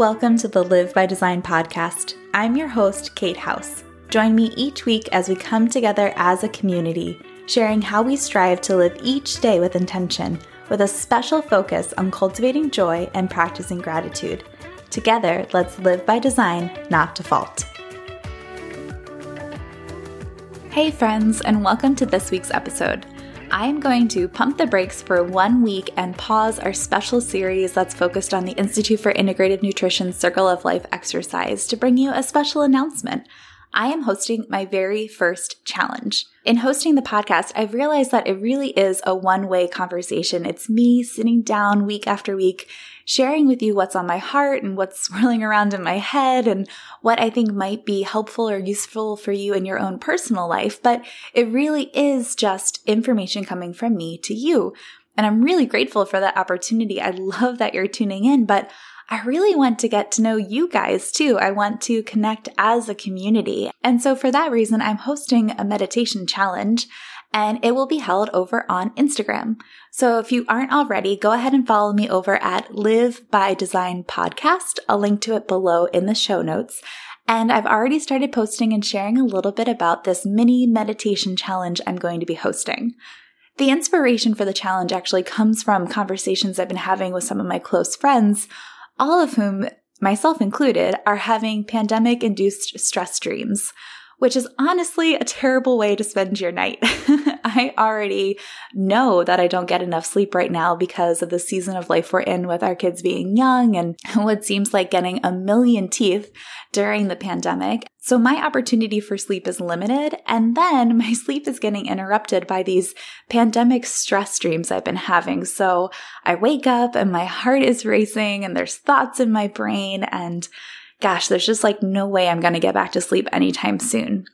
Welcome to the Live by Design podcast. I'm your host, Kate House. Join me each week as we come together as a community, sharing how we strive to live each day with intention, with a special focus on cultivating joy and practicing gratitude. Together, let's live by design, not default. Hey, friends, and welcome to this week's episode. I'm going to pump the brakes for one week and pause our special series that's focused on the Institute for Integrative Nutrition Circle of Life exercise to bring you a special announcement. I am hosting my very first challenge. In hosting the podcast, I've realized that it really is a one way conversation. It's me sitting down week after week, sharing with you what's on my heart and what's swirling around in my head and what I think might be helpful or useful for you in your own personal life. But it really is just information coming from me to you. And I'm really grateful for that opportunity. I love that you're tuning in, but I really want to get to know you guys too. I want to connect as a community. And so for that reason, I'm hosting a meditation challenge and it will be held over on Instagram. So if you aren't already, go ahead and follow me over at Live by Design Podcast. I'll link to it below in the show notes. And I've already started posting and sharing a little bit about this mini meditation challenge I'm going to be hosting. The inspiration for the challenge actually comes from conversations I've been having with some of my close friends all of whom, myself included, are having pandemic induced stress dreams, which is honestly a terrible way to spend your night. I already know that I don't get enough sleep right now because of the season of life we're in with our kids being young and what seems like getting a million teeth during the pandemic. So my opportunity for sleep is limited. And then my sleep is getting interrupted by these pandemic stress dreams I've been having. So I wake up and my heart is racing and there's thoughts in my brain. And gosh, there's just like no way I'm going to get back to sleep anytime soon.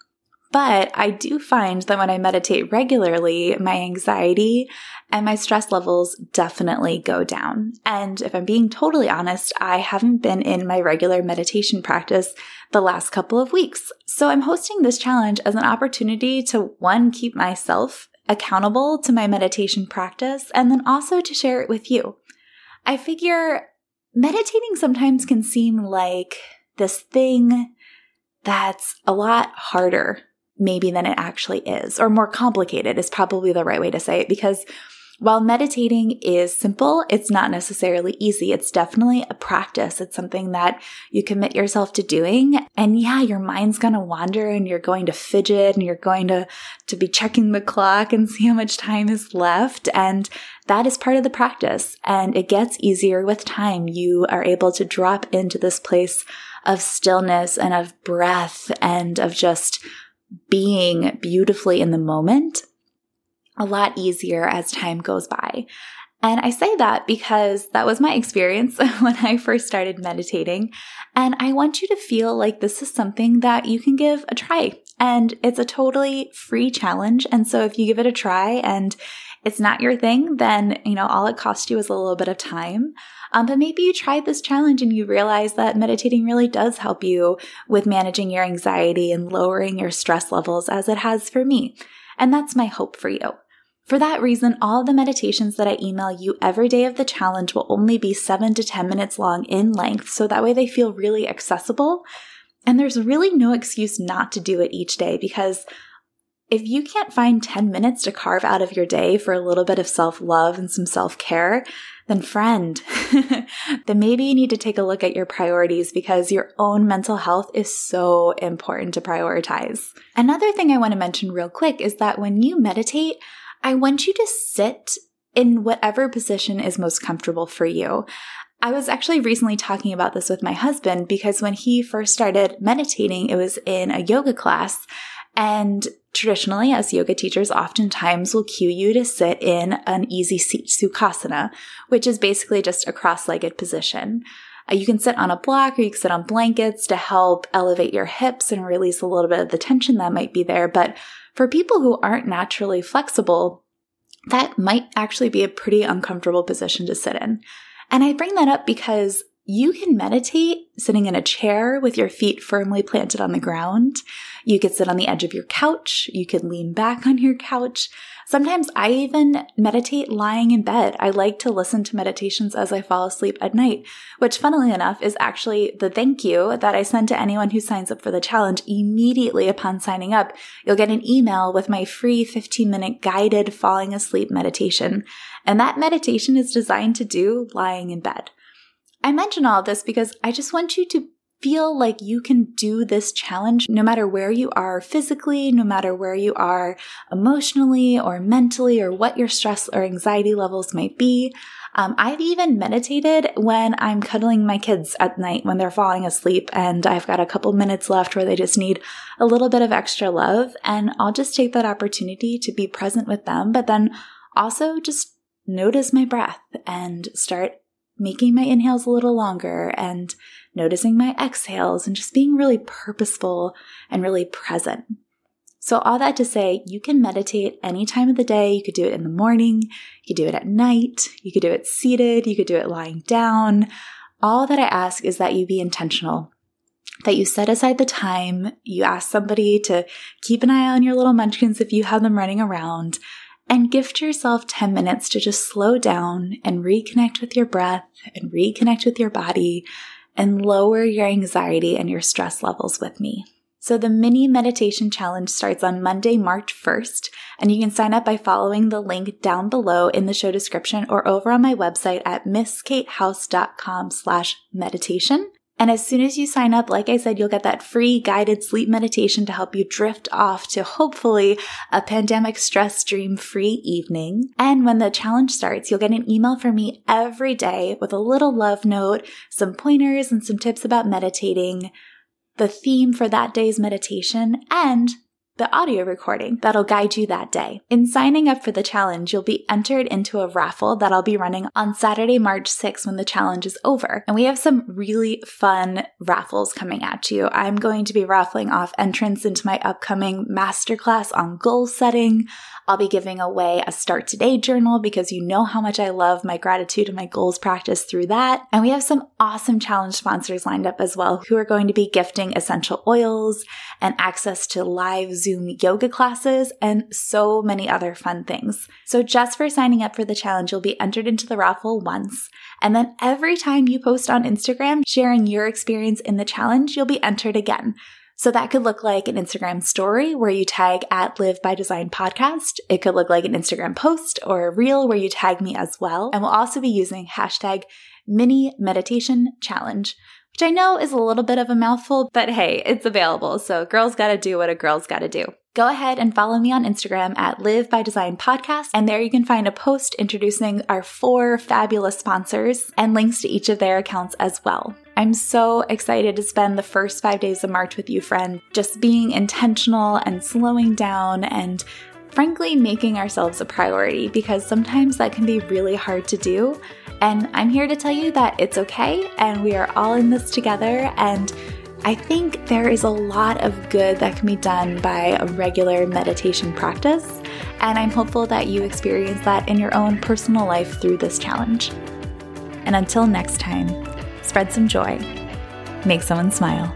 But I do find that when I meditate regularly, my anxiety and my stress levels definitely go down. And if I'm being totally honest, I haven't been in my regular meditation practice the last couple of weeks. So I'm hosting this challenge as an opportunity to one, keep myself accountable to my meditation practice, and then also to share it with you. I figure meditating sometimes can seem like this thing that's a lot harder maybe than it actually is, or more complicated is probably the right way to say it because while meditating is simple, it's not necessarily easy. It's definitely a practice. It's something that you commit yourself to doing. And yeah, your mind's going to wander and you're going to fidget and you're going to, to be checking the clock and see how much time is left. And that is part of the practice. And it gets easier with time. You are able to drop into this place of stillness and of breath and of just being beautifully in the moment a lot easier as time goes by. And I say that because that was my experience when I first started meditating. And I want you to feel like this is something that you can give a try. And it's a totally free challenge. And so if you give it a try and it's not your thing, then, you know, all it costs you is a little bit of time. Um, but maybe you tried this challenge and you realize that meditating really does help you with managing your anxiety and lowering your stress levels as it has for me. And that's my hope for you. For that reason, all the meditations that I email you every day of the challenge will only be 7 to 10 minutes long in length, so that way they feel really accessible. And there's really no excuse not to do it each day because if you can't find 10 minutes to carve out of your day for a little bit of self love and some self care, then friend, then maybe you need to take a look at your priorities because your own mental health is so important to prioritize. Another thing I want to mention real quick is that when you meditate, I want you to sit in whatever position is most comfortable for you. I was actually recently talking about this with my husband because when he first started meditating, it was in a yoga class. And traditionally, as yoga teachers, oftentimes will cue you to sit in an easy seat sukhasana, which is basically just a cross legged position. Uh, you can sit on a block or you can sit on blankets to help elevate your hips and release a little bit of the tension that might be there. But for people who aren't naturally flexible, that might actually be a pretty uncomfortable position to sit in. And I bring that up because you can meditate sitting in a chair with your feet firmly planted on the ground. You could sit on the edge of your couch. You could lean back on your couch. Sometimes I even meditate lying in bed. I like to listen to meditations as I fall asleep at night, which funnily enough is actually the thank you that I send to anyone who signs up for the challenge immediately upon signing up. You'll get an email with my free 15 minute guided falling asleep meditation. And that meditation is designed to do lying in bed. I mention all of this because I just want you to feel like you can do this challenge no matter where you are physically, no matter where you are emotionally or mentally, or what your stress or anxiety levels might be. Um, I've even meditated when I'm cuddling my kids at night when they're falling asleep and I've got a couple minutes left where they just need a little bit of extra love. And I'll just take that opportunity to be present with them, but then also just notice my breath and start making my inhales a little longer and noticing my exhales and just being really purposeful and really present. So, all that to say, you can meditate any time of the day. You could do it in the morning, you could do it at night, you could do it seated, you could do it lying down. All that I ask is that you be intentional, that you set aside the time, you ask somebody to keep an eye on your little munchkins if you have them running around, and gift yourself 10 minutes to just slow down and reconnect with your breath and reconnect with your body and lower your anxiety and your stress levels with me. So the mini meditation challenge starts on Monday, March 1st, and you can sign up by following the link down below in the show description or over on my website at misskatehouse.com slash meditation. And as soon as you sign up, like I said, you'll get that free guided sleep meditation to help you drift off to hopefully a pandemic stress dream free evening. And when the challenge starts, you'll get an email from me every day with a little love note, some pointers and some tips about meditating, the theme for that day's meditation, and the audio recording that'll guide you that day. In signing up for the challenge, you'll be entered into a raffle that I'll be running on Saturday, March 6th when the challenge is over. And we have some really fun raffles coming at you. I'm going to be raffling off entrance into my upcoming masterclass on goal setting. I'll be giving away a Start Today journal because you know how much I love my gratitude and my goals practice through that. And we have some awesome challenge sponsors lined up as well who are going to be gifting essential oils and access to live Zoom yoga classes and so many other fun things. So just for signing up for the challenge, you'll be entered into the raffle once. And then every time you post on Instagram sharing your experience in the challenge, you'll be entered again. So that could look like an Instagram story where you tag at Live by Design podcast. It could look like an Instagram post or a reel where you tag me as well. And we'll also be using hashtag mini meditation challenge, which I know is a little bit of a mouthful, but hey, it's available. So girls gotta do what a girl's gotta do. Go ahead and follow me on Instagram at Live by Design Podcast, and there you can find a post introducing our four fabulous sponsors and links to each of their accounts as well. I'm so excited to spend the first five days of March with you, friend, just being intentional and slowing down and frankly making ourselves a priority because sometimes that can be really hard to do. And I'm here to tell you that it's okay and we are all in this together. And I think there is a lot of good that can be done by a regular meditation practice. And I'm hopeful that you experience that in your own personal life through this challenge. And until next time, spread some joy, make someone smile.